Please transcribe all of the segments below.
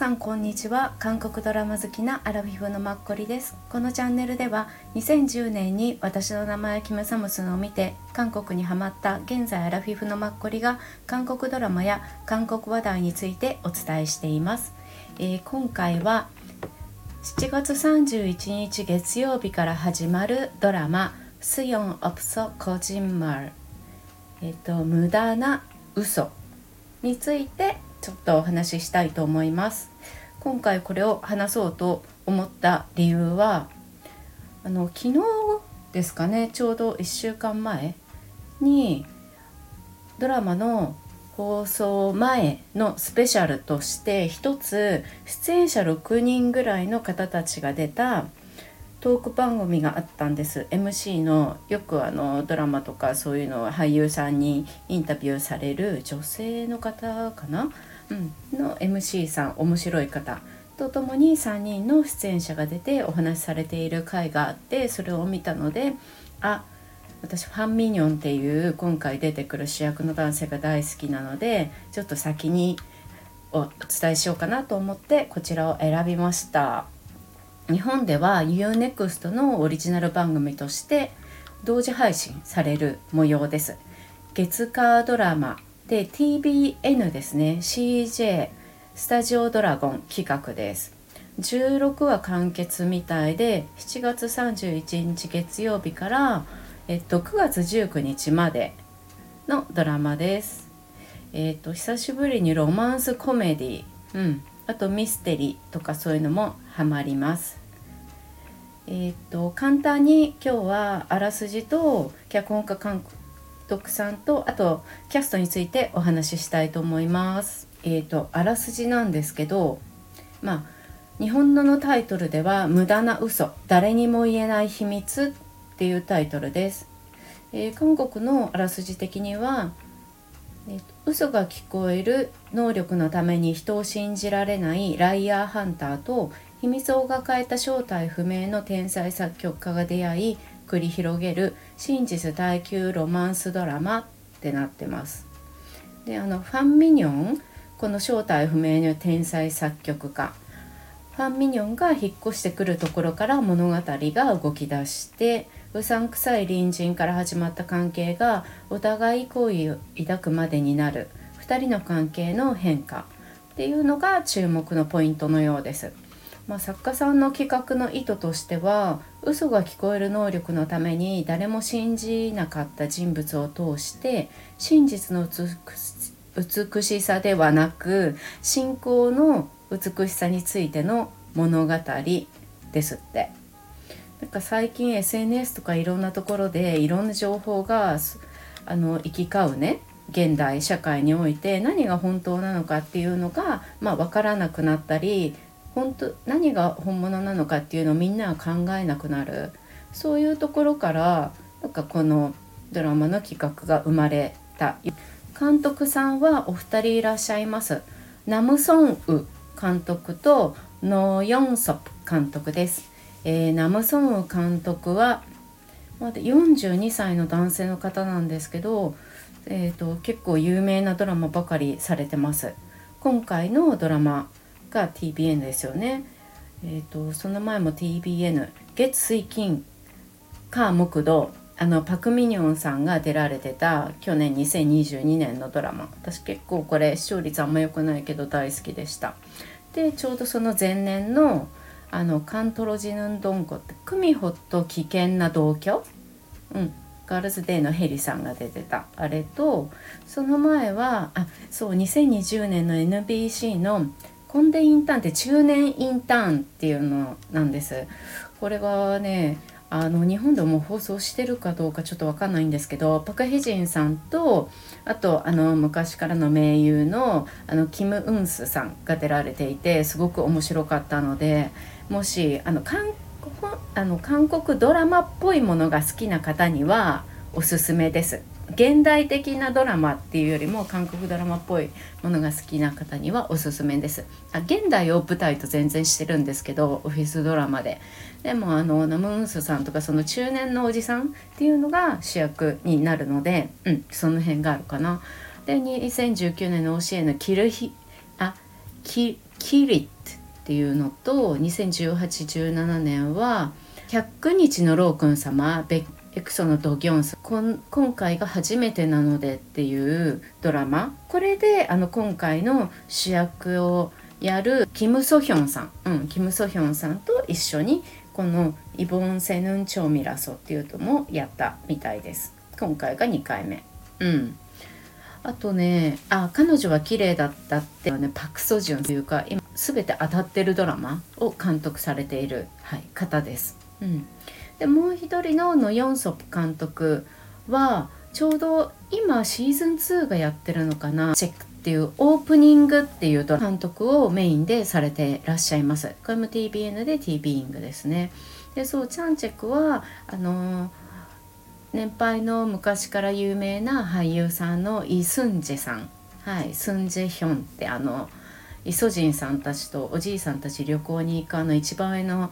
さんこんにちは。韓国ドラマ好きなアラフィフのマッコリです。このチャンネルでは2010年に私の名前キムサムスンを見て韓国にハマった現在アラフィフのマッコリが韓国ドラマや韓国話題についてお伝えしています、えー、今回は7月31日月曜日から始まるドラマスヨンオプソコジンマル。えっ、と無駄な嘘についてちょっとお話ししたいと思います。今回これを話そうと思った理由はあの昨日ですかねちょうど1週間前にドラマの放送前のスペシャルとして一つ出演者6人ぐらいの方たちが出たトーク番組があったんです。MC のよくあのドラマとかそういうのを俳優さんにインタビューされる女性の方かな、の MC さん面白い方とともに3人の出演者が出てお話しされている回があってそれを見たのであ私ファン・ミニョンっていう今回出てくる主役の男性が大好きなのでちょっと先にお伝えしようかなと思ってこちらを選びました。日本では UNEXT のオリジナル番組として同時配信される模様です。月火ドラマで TBN ですね CJ スタジオドラゴン企画です。16話完結みたいで7月31日月曜日から、えっと、9月19日までのドラマです。えっと久しぶりにロマンスコメディ、うん、あとミステリーとかそういうのもハマります。え、っと簡単に今日はあらすじと脚本家監督さんとあとキャストについてお話ししたいと思います。えー、っとあらすじなんですけどまあ日本語のタイトルでは「無駄な嘘誰にも言えない秘密」っていうタイトルです。えー、韓国のあらすじ的には、えー、嘘が聞こえる能力のために人を信じられないライアーハンターと秘密を抱えた正体不明の天才作曲家が出会い繰り広げる真実耐久ロマンスドラマってなってます。であのファン・ミニョンこの正体不明の天才作曲家ファン・ミニョンが引っ越してくるところから物語が動き出してうさんくさい隣人から始まった関係がお互い好意を抱くまでになる2人の関係の変化っていうのが注目のポイントのようです。まあ、作家さんの企画の意図としては嘘が聞こえる能力のために誰も信じなかった人物を通して真実の美しさではなく信仰の美しさについての物語ですって。なんか最近 SNS とかいろんなところでいろんな情報があの行き交うね現代社会において何が本当なのかっていうのが、まあ、分からなくなったり本当何が本物なのかっていうのをみんなは考えなくなる。そういうところからなんかこのドラマの企画が生まれた。監督さんはお二人いらっしゃいます。ナムソンウ監督とノヨンソプ監督です、えー、ナムソンウ監督はまだ42歳の男性の方なんですけど、えーと結構有名なドラマばかりされてます。今回のドラマが TBN ですよね。えーと、その前も TBN 月水金火木土あのパク・ミニョンさんが出られてた去年2022年のドラマ。私結構これ視聴率あんま良くないけど大好きでした。でちょうどその前年のあのカントロジヌンドンコってクミホと危険な同居？うん。ガールズデーのヘリさんが出てた。あれとその前はあそう2020年の NBC のコンデインターンって中年インターンっていうのなんです。これがねあの日本でも放送してるかどうかちょっと分かんないんですけどパク・ヘジンさんとあとあの昔からの名優のあのキム・ウンスさんが出られていてすごく面白かったのでもしあの韓あの韓国ドラマっぽいものが好きな方にはおすすめです。現代的なドラマっていうよりも韓国ドラマっぽいものが好きな方にはおすすめです。あ現代を舞台と全然してるんですけどオフィスドラマで。でもあのナムンスさんとかその中年のおじさんっていうのが主役になるのでうんその辺があるかな。で2019年の OCA のキルヒあキキリッっていうのと2018-17年は100日のロー君様ベエクソのドギョンさん今回が初めてなのでっていうドラマ。これであの今回の主役をやるキム・ソヒョンさん、うん、キム・ソヒョンさんと一緒にこの「イボン・セヌン・チョーミラソ」っていうのもやったみたいです。今回が2回目。うん。あとねあ彼女は綺麗だったってねパク・ソジュンというか今全て当たってるドラマを監督されている、はい、方です、うん、でもう一人のノ・ヨンソプ監督はちょうど今シーズン2がやってるのかなチェックっていうオープニングっていうと監督をメインでされてらっしゃいます。これも TBN で t b イングですね。でそうチャンチェクはあのー、年配の昔から有名な俳優さんのイ・スンジェさん、はい、スンジェヒョンってあのイソジンさんたちとおじいさんたち旅行に行くあの一番上の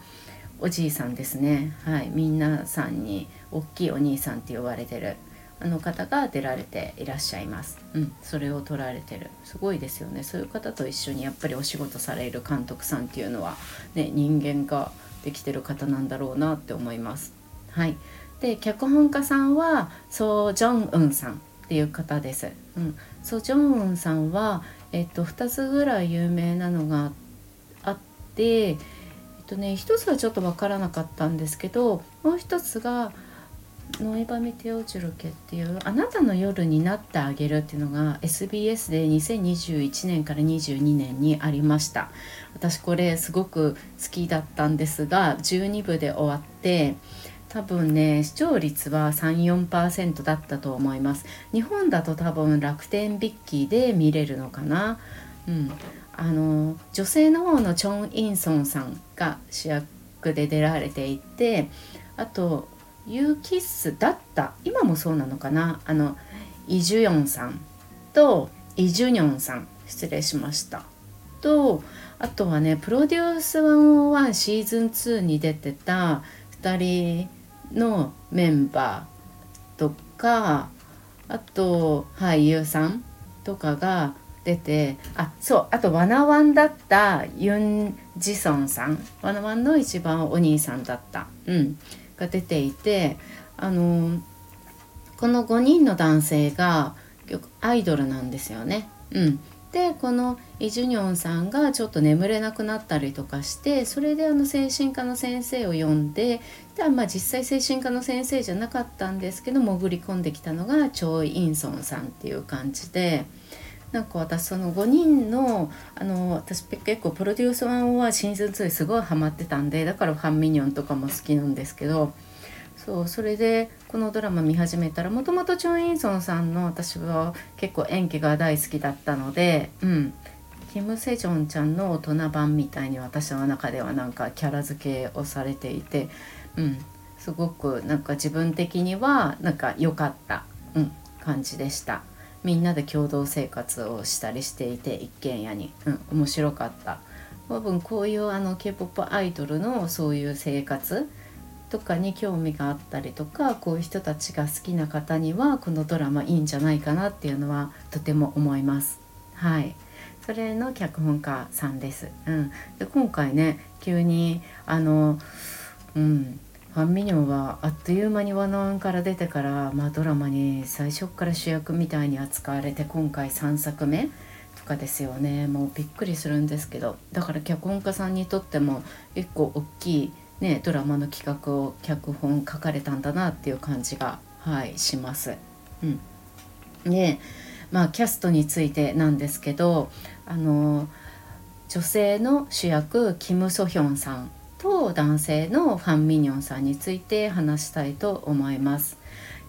おじいさんですね、はい、みんなさんに大きいお兄さんって呼ばれてる。あの方が出られていらっしゃいます。うん、それを撮られてる。すごいですよね。そういう方と一緒にやっぱりお仕事される監督さんっていうのは、ね、人間ができてる方なんだろうなって思います。はい、で脚本家さんはソ・ジョンウンさんっていう方です。うん、ソ・ジョンウンさんは、えっと、2つぐらい有名なのがあって、とね、1つはちょっと分からなかったんですけどもう1つが「ノイバミテオチュルケっていう「あなたの夜になってあげる」っていうのが SBS で2021年から22年にありました。私これすごく好きだったんですが12部で終わって多分ね視聴率は34%だったと思います。日本だと多分楽天ビッキーで見れるのかな。うん。あの女性の方のチョン・インソンさんが主役で出られていてあとユーキッスだった今もそうなのかな？あのイ・ジュヨンさんとイ・ジュニョンさん失礼しました。とあとはねプロデュース101シーズン2に出てた2人のメンバーとかあと俳優さんとかが出てあそうあとワナワンだったユン・ジソンさんワナワンの一番お兄さんだったうんが出ていてあのこの5人の男性がアイドルなんですよね。うん、でこのイ・ジュニョンさんがちょっと眠れなくなったりとかしてそれであの精神科の先生を呼んででまあ実際精神科の先生じゃなかったんですけど潜り込んできたのがチョイ・インソンさんっていう感じで。なんか私その5人のあの私結構プロデュース1はシーズン2すごいハマってたんでだからファンミニョンとかも好きなんですけどそうそれでこのドラマ見始めたらもともとチョン・インソンさんの私は結構演技が大好きだったのでうんキム・セジョンちゃんの大人版みたいに私の中ではなんかキャラ付けをされていてうんすごくなんか自分的にはなんか良かった、うん、感じでした。みんなで共同生活をしたりしていて一軒家に、うん、面白かった。多分こういうあの k p o p アイドルのそういう生活とかに興味があったりとかこういう人たちが好きな方にはこのドラマいいんじゃないかなっていうのはとても思います。はい。それの脚本家さんです。うん、で今回ね急にあの、うん、ファン・ミニョンはあっという間にワナワンから出てから、まあ、ドラマに最初から主役みたいに扱われて今回3作目とかですよね。もうびっくりするんですけど。だから脚本家さんにとっても結構大きい、ね、ドラマの企画を脚本書かれたんだなっていう感じが、はい、します。うん、でまあキャストについてなんですけどあの女性の主役キム・ソヒョンさんと男性のファン・ミニョンさんについて話したいと思います。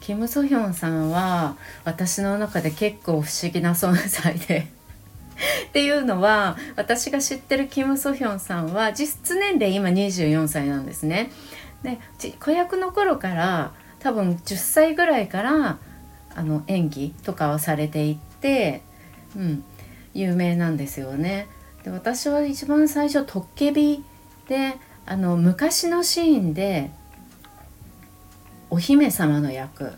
キム・ソヒョンさんは私の中で結構不思議な存在で っていうのは私が知ってるキム・ソヒョンさんは実質年齢今24歳なんですね。で子役の頃から多分10歳ぐらいからあの演技とかをされていって、うん、有名なんですよね。で私は一番最初「トッケビ」であの昔のシーンでお姫様の役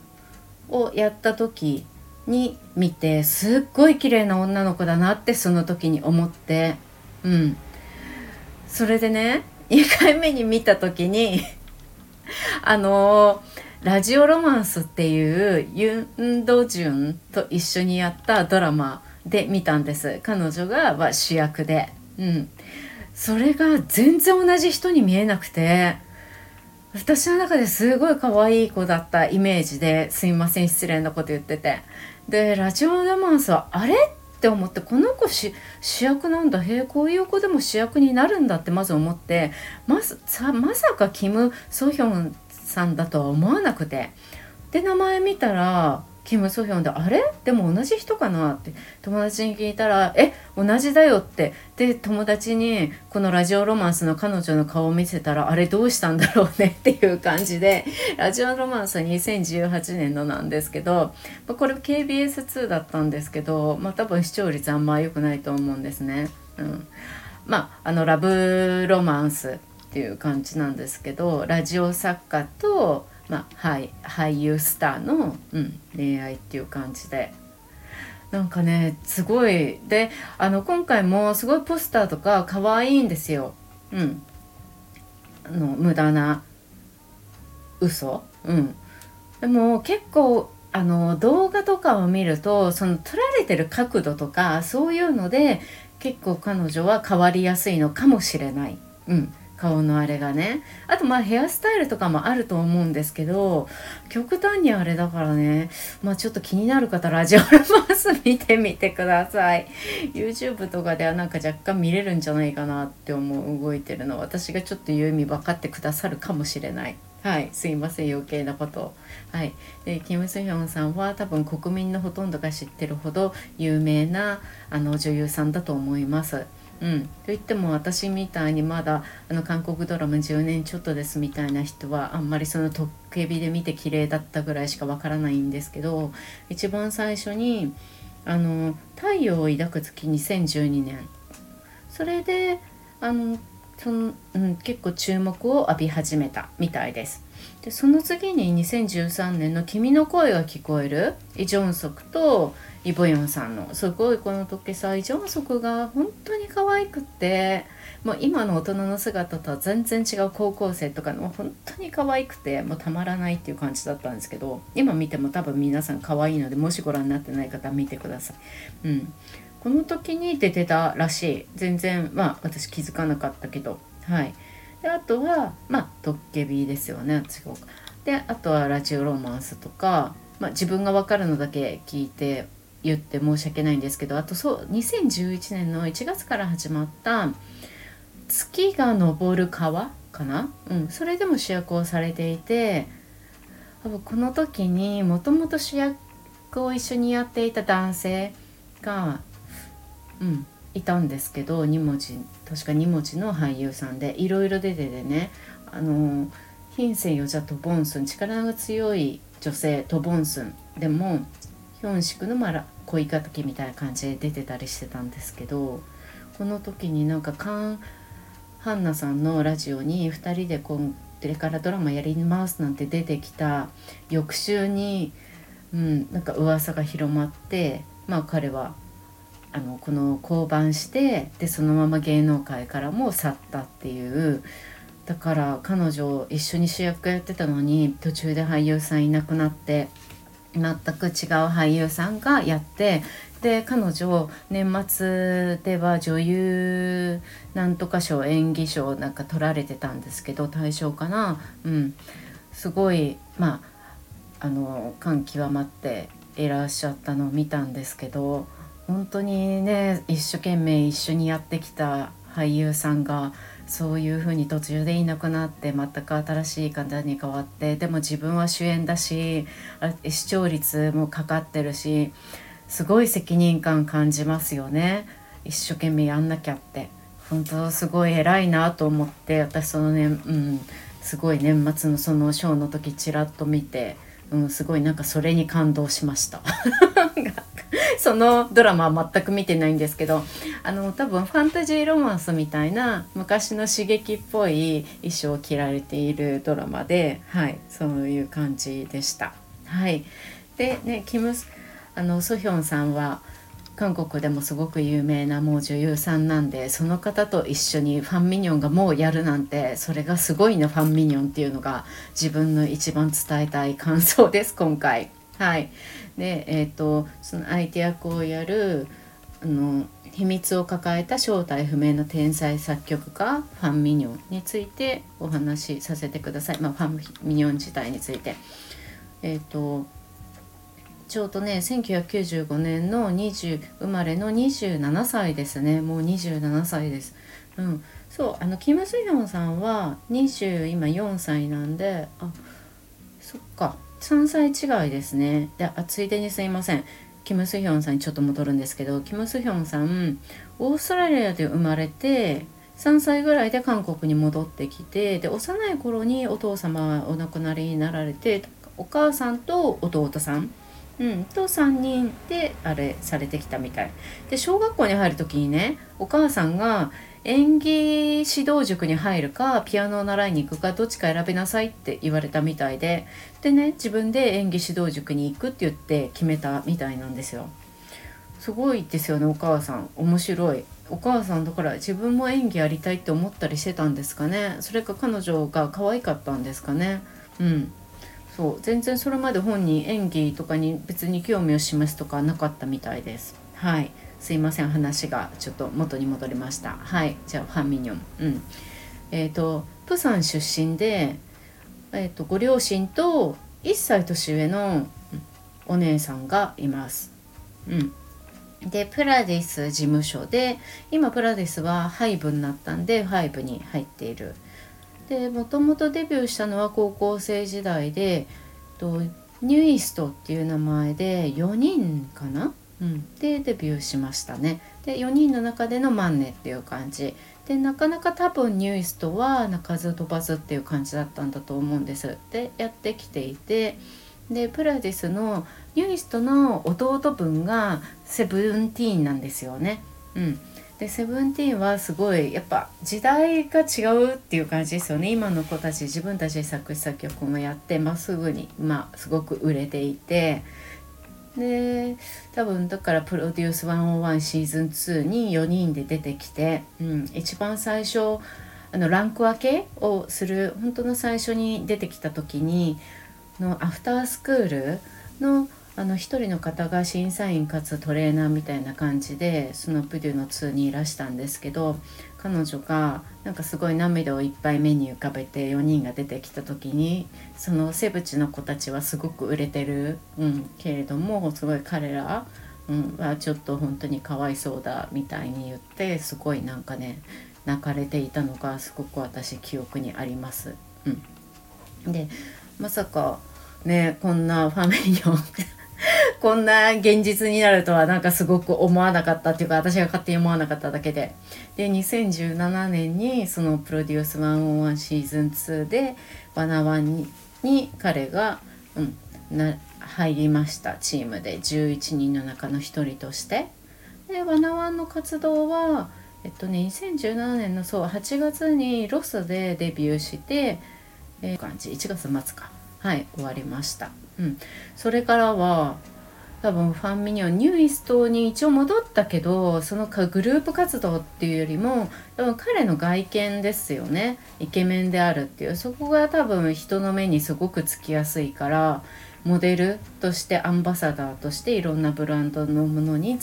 をやった時に見てすっごい綺麗な女の子だなってその時に思って。うん。それでね 2回目に見た時に あのラジオロマンスっていうユン・ドジュンと一緒にやったドラマで見たんです。彼女が、主役で。うん。それが全然同じ人に見えなくて私の中ですごい可愛い子だったイメージですいません失礼なこと言ってて。でラジオロマンスはあれ？って思ってこの子主役なんだ。へえこういう子でも主役になるんだってまず思ってまさまさかキム・ソヒョンさんだとは思わなくて。で名前見たらキム・ソヒョンで「あれ？でも同じ人かな?」って友達に聞いたら「え同じだよ」って。で友達にこのラジオロマンスの彼女の顔を見せたら「あれどうしたんだろうね」っていう感じで。ラジオロマンス2018年のなんですけどこれ KBS2 だったんですけど、まあ、多分視聴率あんま良くないと思うんですね。うん、まああのラブロマンスっていう感じなんですけどラジオ作家とまあ、はい、俳優スターの、うん、恋愛っていう感じで。なんかねすごい。であの今回もすごいポスターとか可愛いんですよ。うん、あの無駄な嘘、うん、でも結構あの動画とかを見るとその撮られてる角度とかそういうので結構彼女は変わりやすいのかもしれない。うん。顔のあれがね。あとまあヘアスタイルとかもあると思うんですけど極端にあれだからね。まあちょっと気になる方ラジオルマス見てみてください。YouTube とかではなんか若干見れるんじゃないかなって思う動いてるの私がちょっと言う意味分かってくださるかもしれない。はい、すいません。余計なこと。はい、でキム・スヒョンさんは多分国民のほとんどが知ってるほど有名なあの女優さんだと思います。うん、といっても私みたいにまだあの韓国ドラマ10年ちょっとですみたいな人はあんまりそのトッケビで見て綺麗だったぐらいしかわからないんですけど一番最初にあの「太陽を抱く月」2012年それであのその、うん、結構注目を浴び始めたみたいです。でその次に2013年の「君の声が聞こえる」イ・ジョンソクとイ・ボヨンさんのすごいこの時さイ・ジョンソクが本当に可愛くってもう今の大人の姿とは全然違う高校生とかの本当に可愛くてもうたまらないっていう感じだったんですけど今見ても多分皆さん可愛いのでもしご覧になってない方は見てください。うんこの時に出てたらしい。全然まあ私気づかなかったけど。はい。であとはまあトッケビですよね。私がであとはラジオロマンスとか、まあ、自分が分かるのだけ聞いて言って申し訳ないんですけどあとそう2011年の1月から始まった「月が昇る川」かな、うん、それでも主役をされていてこの時にもともと主役を一緒にやっていた男性が、うん、いたんですけど2文字確か2文字の俳優さんでいろいろ出ててねあのヒンセヨジャトボンスン力が強い女性トボンスンでもヒョンシクのまら恋敵みたいな感じで出てたりしてたんですけどこの時になんかカン・ハンナさんのラジオに2人でこれからドラマやりますなんて出てきた翌週に、うん、なんか噂が広まってまあ彼はあのこの降板してでそのまま芸能界からも去ったっていう。だから彼女一緒に主役やってたのに途中で俳優さんいなくなって全く違う俳優さんがやってで彼女年末では女優なんとか賞演技賞なんか取られてたんですけど大賞かな。うん。すごいまああの感極まっていらっしゃったのを見たんですけど本当にね一生懸命一緒にやってきた俳優さんがそういう風に途中でいなくなって全く新しい方に変わってでも自分は主演だし視聴率もかかってるしすごい責任感感じますよね一生懸命やんなきゃって本当すごい偉いなと思って私そのねうんすごい年末のそのショーの時ちらっと見て、うん、すごいなんかそれに感動しました。そのドラマは全く見てないんですけどあの多分ファンタジーロマンスみたいな昔の刺激っぽい衣装を着られているドラマではいそういう感じでした。はい、でねキムあのソヒョンさんは韓国でもすごく有名なもう女優さんなんでその方と一緒にファンミニョンがもうやるなんてそれがすごいなファンミニョンっていうのが自分の一番伝えたい感想です今回。はい、でえ、ー、とその相手役をやるあの秘密を抱えた正体不明の天才作曲家ファン・ミニョンについてお話しさせてください、まあ、ファン・ミニョン自体について。え、ー、とちょうどね1995年の20生まれの27歳ですね。もう27歳です。うん、そうあのキム・スヒョンさんは24歳なんであそっか。3歳違いですね。であついでにすいません。キム・スヒョンさんにちょっと戻るんですけどキム・スヒョンさんオーストラリアで生まれて3歳ぐらいで韓国に戻ってきてで幼い頃にお父様はお亡くなりになられてお母さんと弟さん、うん、と3人であれされてきたみたい。で小学校に入る時にねお母さんが演技指導塾に入るかピアノを習いに行くかどっちか選びなさいって言われたみたいででね自分で演技指導塾に行くって言って決めたみたいなんですよ。すごいですよねお母さん。面白い。お母さんだから自分も演技やりたいって思ったりしてたんですかね。それか彼女が可愛かったんですかね。うん。そう。全然それまで本人演技とかに別に興味を示すとかなかったみたいです。はい。すいません話がちょっと元に戻りました。はい。じゃあファンミニョン。うん。えっ、ー、とプサン出身で、えーと、ご両親と1歳年上のお姉さんがいます。うん。でプラディス事務所で今プラディスはハイブになったんでハイブに入っている。でもともとデビューしたのは高校生時代でとニュイストっていう名前で4人かな？うん、でデビューしましたね。で4人の中でのマンネっていう感じ。でなかなか多分ニューイストは鳴かず飛ばずっていう感じだったんだと思うんです。でやってきていて。でプラディスのニューイストの弟分がセブンティーンなんですよね。うん、でセブンティーンはすごいやっぱ時代が違うっていう感じですよね。今の子たち自分たちで作詞作曲もやってまっすぐにまあすごく売れていて。で多分だからプロデュース101シーズン2に4人で出てきて、うん、一番最初あのランク分けをする本当の最初に出てきた時にのアフタースクールのあの一人の方が審査員かつトレーナーみたいな感じでそのプデュの2にいらしたんですけど彼女がなんかすごい涙をいっぱい目に浮かべて4人が出てきた時にそのセブチの子たちはすごく売れてる、うん、けれどもすごい彼ら、うん、はちょっと本当にかわいそうだみたいに言ってすごいなんかね泣かれていたのがすごく私記憶にあります。うん、でまさかねこんなファミリーを こんな現実になるとはなんかすごく思わなかったっていうか私が勝手に思わなかっただけで。で2017年にそのプロデュース101シーズン2でバナワンにに彼が、うん、な入りましたチームで。11人の中の一人として。でバナワンの活動はえっとね2017年のそう8月にロスでデビューしてえー、感じ。1月末か。はい終わりました。うん。それからは多分ファンミニオンニューイストに一応戻ったけどそのグループ活動っていうよりも多分彼の外見ですよね。イケメンであるっていう。そこが多分人の目にすごくつきやすいからモデルとしてアンバサダーとしていろんなブランドのものに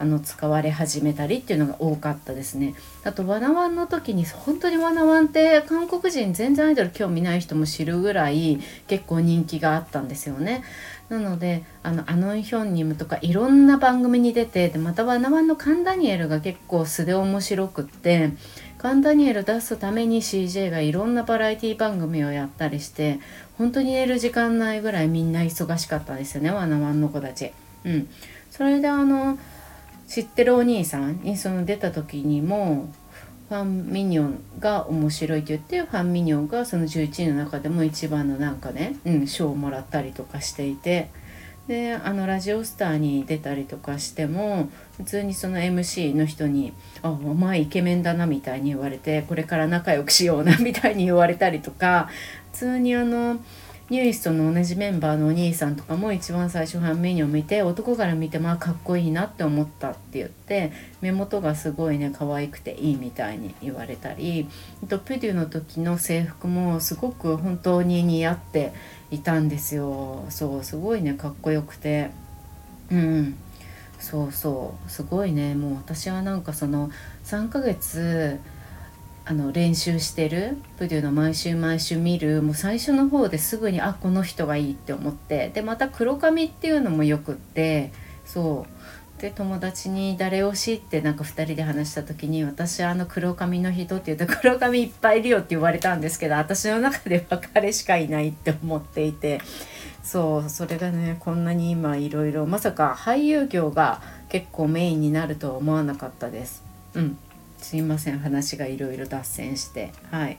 あの使われ始めたりっていうのが多かったですね。あとワナワンの時に本当にワナワンって韓国人全然アイドル興味ない人も知るぐらい結構人気があったんですよね。なのであのアノンヒョンニムとかいろんな番組に出てでまたワナワンのカンダニエルが結構素で面白くってカンダニエル出すために CJ がいろんなバラエティ番組をやったりして本当に寝る時間ないぐらいみんな忙しかったですよねワナワンの子たち。うん、それであの知ってるお兄さんにその出た時にもファンミニョンが面白いって言ってファンミニョンがその11位の中でも一番のなんかね、うん、賞をもらったりとかしていてであのラジオスターに出たりとかしても普通にその MC の人に「あお前イケメンだな」みたいに言われてこれから仲良くしようなみたいに言われたりとか普通にあのニューイストの同じメンバーのお兄さんとかも一番最初ファンメニューを見て男から見てまあかっこいいなって思ったって言って目元がすごいね可愛くていいみたいに言われたりとプデュの時の制服もすごく本当に似合っていたんですよ。そうすごいねかっこよくて。うん。そうそう。すごいね。もう私はなんかその3ヶ月あの練習してるプデュの毎週毎週見るもう最初の方ですぐにあこの人がいいって思ってでまた黒髪っていうのもよくってそうで友達に「誰推し?」ってなんか2人で話した時に私あの黒髪の人って言うと黒髪いっぱいいるよって言われたんですけど私の中では彼しかいないって思っていてそうそれがねこんなに今いろいろまさか俳優業が結構メインになるとは思わなかったです。うんすいません話がいろいろ脱線してはい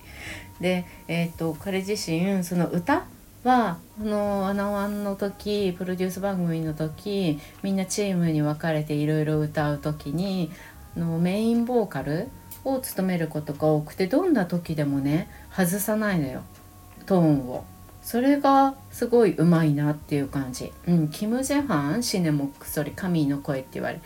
でえっ、と彼自身その歌はこの「アナワン」の時プロデュース番組の時みんなチームに分かれていろいろ歌う時にのメインボーカルを務めることが多くてどんな時でもね外さないのよトーンを。それがすごいうまいなっていう感じ。うん、キム・ジェファンシネモックソリ神の声って言われ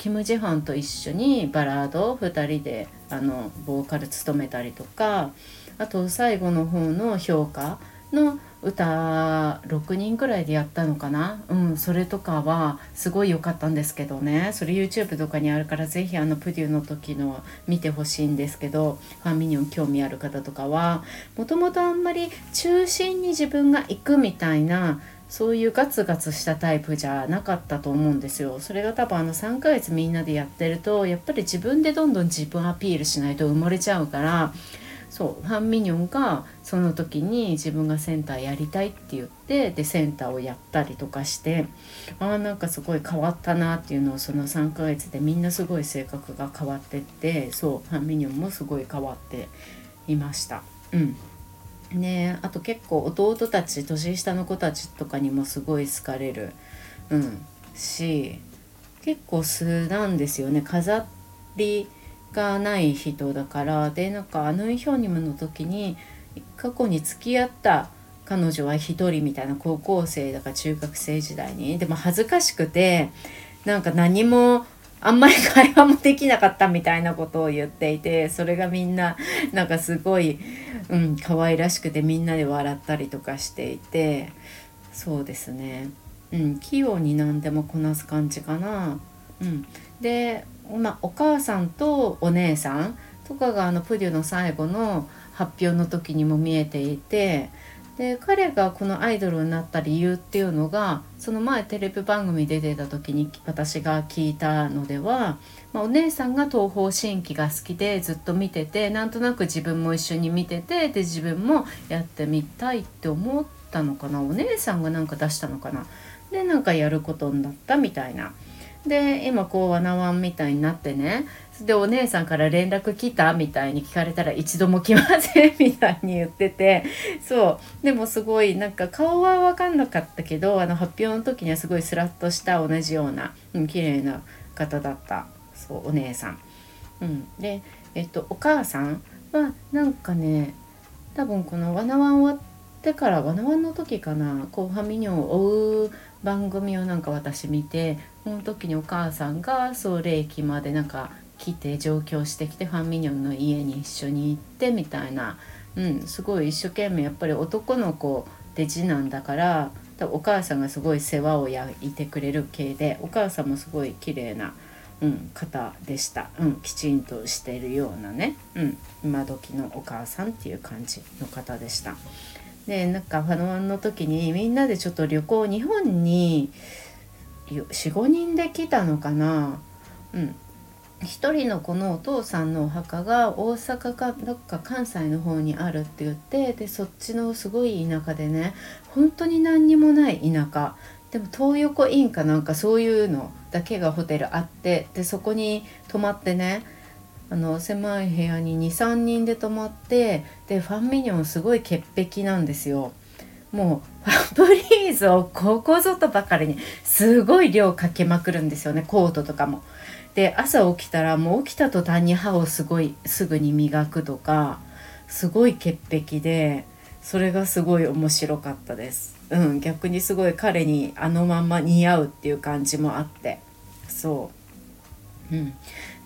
キム・ジェファンと一緒にバラードを2人であのボーカル務めたりとかあと最後の方の評価の歌6人くらいでやったのかな。うんそれとかはすごい良かったんですけどね。それ YouTube とかにあるから是非あのプデューの時の見てほしいんですけどファンミニオン興味ある方とかはもともとあんまり中心に自分が行くみたいなそういうガツガツしたタイプじゃなかったと思うんですよそれが多分あの3ヶ月みんなでやってるとやっぱり自分でどんどん自分アピールしないと埋もれちゃうからそうファンミニョンがその時に自分がセンターやりたいって言ってでセンターをやったりとかしてああなんかすごい変わったなっていうのをその3ヶ月でみんなすごい性格が変わってってそうファンミニョンもすごい変わっていました。うんねあと結構弟たち年下の子たちとかにもすごい好かれる、うん、し結構素なんですよね。飾りがない人だから。でなんかあのイヒョニムの時に過去に付き合った彼女は一人みたいな高校生だから中学生時代に。でも恥ずかしくてなんか何もあんまり会話もできなかったみたいなことを言っていてそれがみんななんかすごい、うん、可愛らしくてみんなで笑ったりとかしていてそうですね、うん、器用に何でもこなす感じかな。うん、で、まあ、お母さんとお姉さんとかがあのプデュの最後の発表の時にも見えていてで彼がこのアイドルになった理由っていうのがその前テレビ番組出てた時に私が聞いたのでは、まあ、お姉さんが東方神起が好きでずっと見ててなんとなく自分も一緒に見ててで自分もやってみたいって思ったのかな。お姉さんがなんか出したのかな。でなんかやることになったみたいな。で今こうワナワンみたいになってね。でお姉さんから連絡来たみたいに聞かれたら一度も来ませんみたいに言っててそう。でもすごいなんか顔は分かんなかったけどあの発表の時にはすごいスラッとした同じような、うん、綺麗な方だった。そうお姉さん。うん、で、えっと、お母さんはなんかね多分この「ワナワン」終わってから「ワナワン」の時かなこうファミニョンを追う番組をなんか私見てその時にお母さんがそう霊気までなんか来て上京してきてファンミニョンの家に一緒に行ってみたいな、うん、すごい一生懸命やっぱり男の子で次男だからお母さんがすごい世話を焼いてくれる系でお母さんもすごい綺麗な、うん、方でした、うん、きちんとしてるようなね、うん、今時のお母さんっていう感じの方でした。でなんかファノワンの時にみんなでちょっと旅行日本に45人で来たのかな、うん、一人の子のお父さんのお墓が大阪かどっか関西の方にあるって言ってでそっちのすごい田舎でね本当に何にもない田舎でも東横インかなんかそういうのだけがホテルあってでそこに泊まってねあの狭い部屋に23人で泊まってでファンミニョンすごい潔癖なんですよ。もうファブリーズをここぞとばかりにすごい量かけまくるんですよねコートとかも。で朝起きたらもう起きた途端に歯をすごいすぐに磨くとかすごい潔癖でそれがすごい面白かったです。うん、逆にすごい彼にあのまんま似合うっていう感じもあってそう。うん、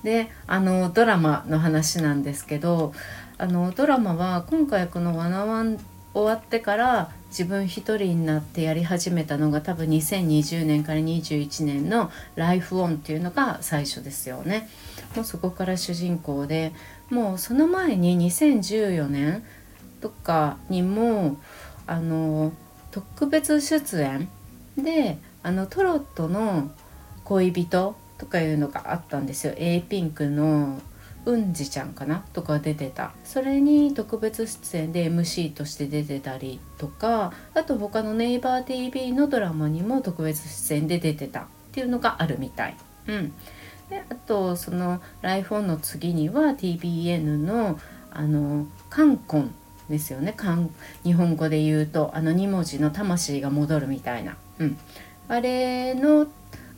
であのドラマの話なんですけどあのドラマは今回この「ワナワン」終わってから自分一人になってやり始めたのが多分2020年から21年の「ライフオンっていうのが最初ですよね。もうそこから主人公でもうその前に2014年とかにもあの特別出演であのトロットの恋人とかいうのがあったんですよ A ピンクのうんじちゃんかなとか出てた。それに特別出演で MC として出てたりとかあと他のネイバー TV のドラマにも特別出演で出てた。っていうのがあるみたい。うん。であとその「ライフオンの次には TBN のあの「カンコン」ですよね。日本語で言うとあの2文字の魂が戻るみたいな、うん、あれの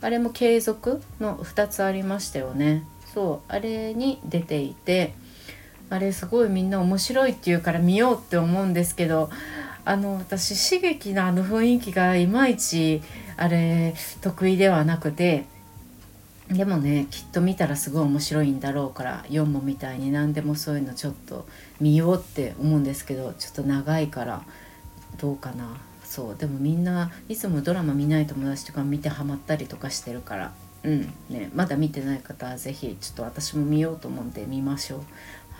あれも継続の2つありましたよね。そうあれに出ていてあれすごいみんな面白いって言うから見ようって思うんですけどあの私刺激のあの雰囲気がいまいちあれ得意ではなくてでもねきっと見たらすごい面白いんだろうから4もみたいに何でもそういうのちょっと見ようって思うんですけどちょっと長いからどうかな。そうでもみんないつもドラマ見ない友達とか見てハマったりとかしてるから。うんねまだ見てない方は是非ちょっと私も見ようと思うんで見ましょう。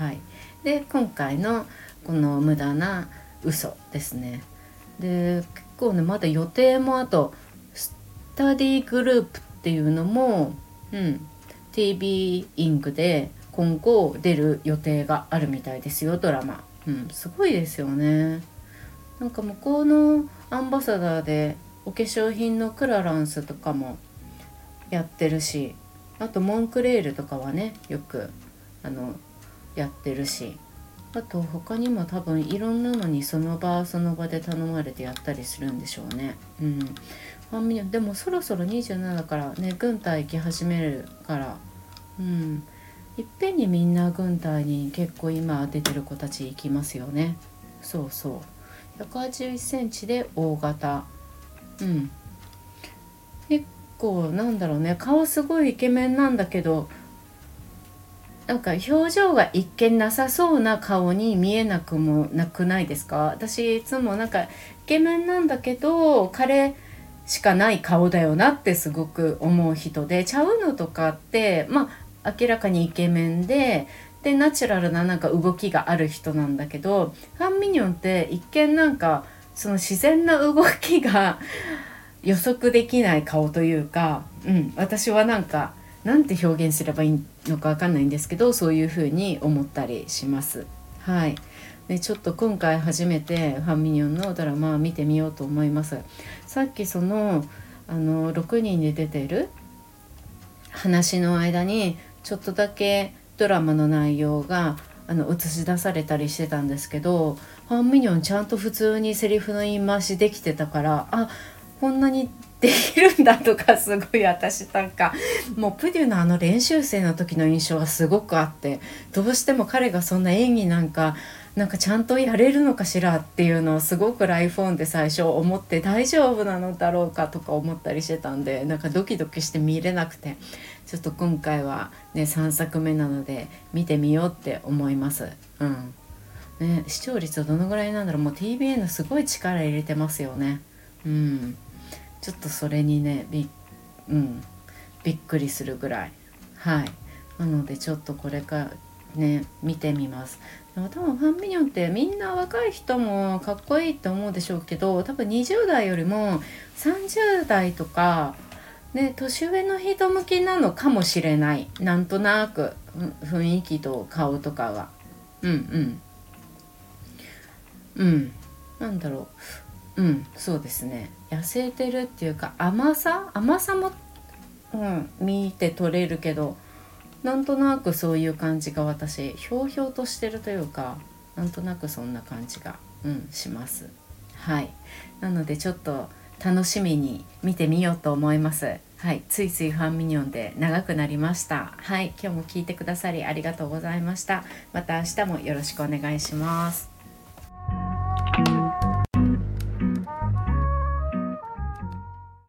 はい。で今回のこの無駄な嘘ですね。で結構ねまだ予定もあとスタディグループっていうのもうん、TV イングで今後出る予定があるみたいですよドラマ、うん、すごいですよね。なんか向こうのアンバサダーでお化粧品のクラランスとかもやってるしあとモンクレールとかはねよくあのやってるしあと他にも多分いろんなのにその場その場で頼まれてやったりするんでしょうね。うん、ファミリオンでもそろそろ27からね軍隊行き始めるからうん。いっぺんにみんな軍隊に結構今出てる子たち行きますよね。そうそう。181センチで大型。うん。構なんだろうね。顔すごいイケメンなんだけどなんか表情が一見なさそうな顔に見えなくもなくないですか？私いつもなんかイケメンなんだけど彼しかない顔だよなってすごく思う人でチャウヌとかってまあ明らかにイケメンででナチュラルななんか動きがある人なんだけどファン・ミニョンって一見なんかその自然な動きが予測できない顔というか、うん、私はなんかなんて表現すればいいのか分かんないんですけどそういうふうに思ったりします。はいでちょっと今回初めてファンミニオンのドラマを見てみようと思いますさっきそのあの6人で出てる話の間にちょっとだけドラマの内容があの映し出されたりしてたんですけどファンミニオンちゃんと普通にセリフの言い回しできてたからあこんなにできるんだとかすごい私なんかもうプデュのあの練習生の時の印象がすごくあってどうしても彼がそんな演技なんかなんかちゃんとやれるのかしらっていうのをすごくライフオンで最初思って大丈夫なのだろうかとか思ったりしてたんでなんかドキドキして見れなくてちょっと今回はね3作目なので見てみようって思います。うんね、視聴率はどのぐらいなんだろうもう TBN すごい力入れてますよね。うんちょっとそれにねび,、うん、びっくりするぐらい。はい。なのでちょっとこれからね見てみます。でも多分ファンミニョンってみんな若い人もかっこいいって思うでしょうけど多分20代よりも30代とかね年上の人向きなのかもしれない。なんとなく雰囲気と顔とかは。うんうん。うん。なんだろう。うんそうですね痩せてるっていうか甘さ？甘さも、うん、見て取れるけどなんとなくそういう感じが私ひょうひょうとしてるというかなんとなくそんな感じが、うん、します。はいなのでちょっと楽しみに見てみようと思います。はい、ついついファンミニオンで長くなりました。はい、今日も聞いてくださりありがとうございました。また明日もよろしくお願いします。